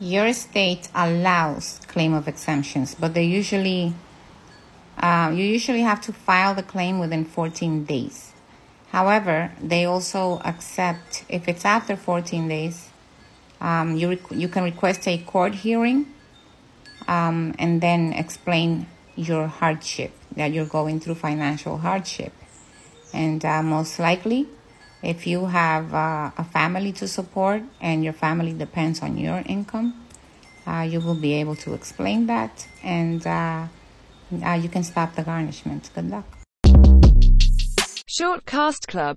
Your state allows claim of exemptions, but they usually uh, you usually have to file the claim within 14 days. However, they also accept if it's after 14 days, um, you you can request a court hearing um, and then explain your hardship that you're going through financial hardship, and uh, most likely, if you have uh, a family to support and your family depends on your income, uh, you will be able to explain that and uh, uh, you can stop the garnishment. Good luck. Short Cast Club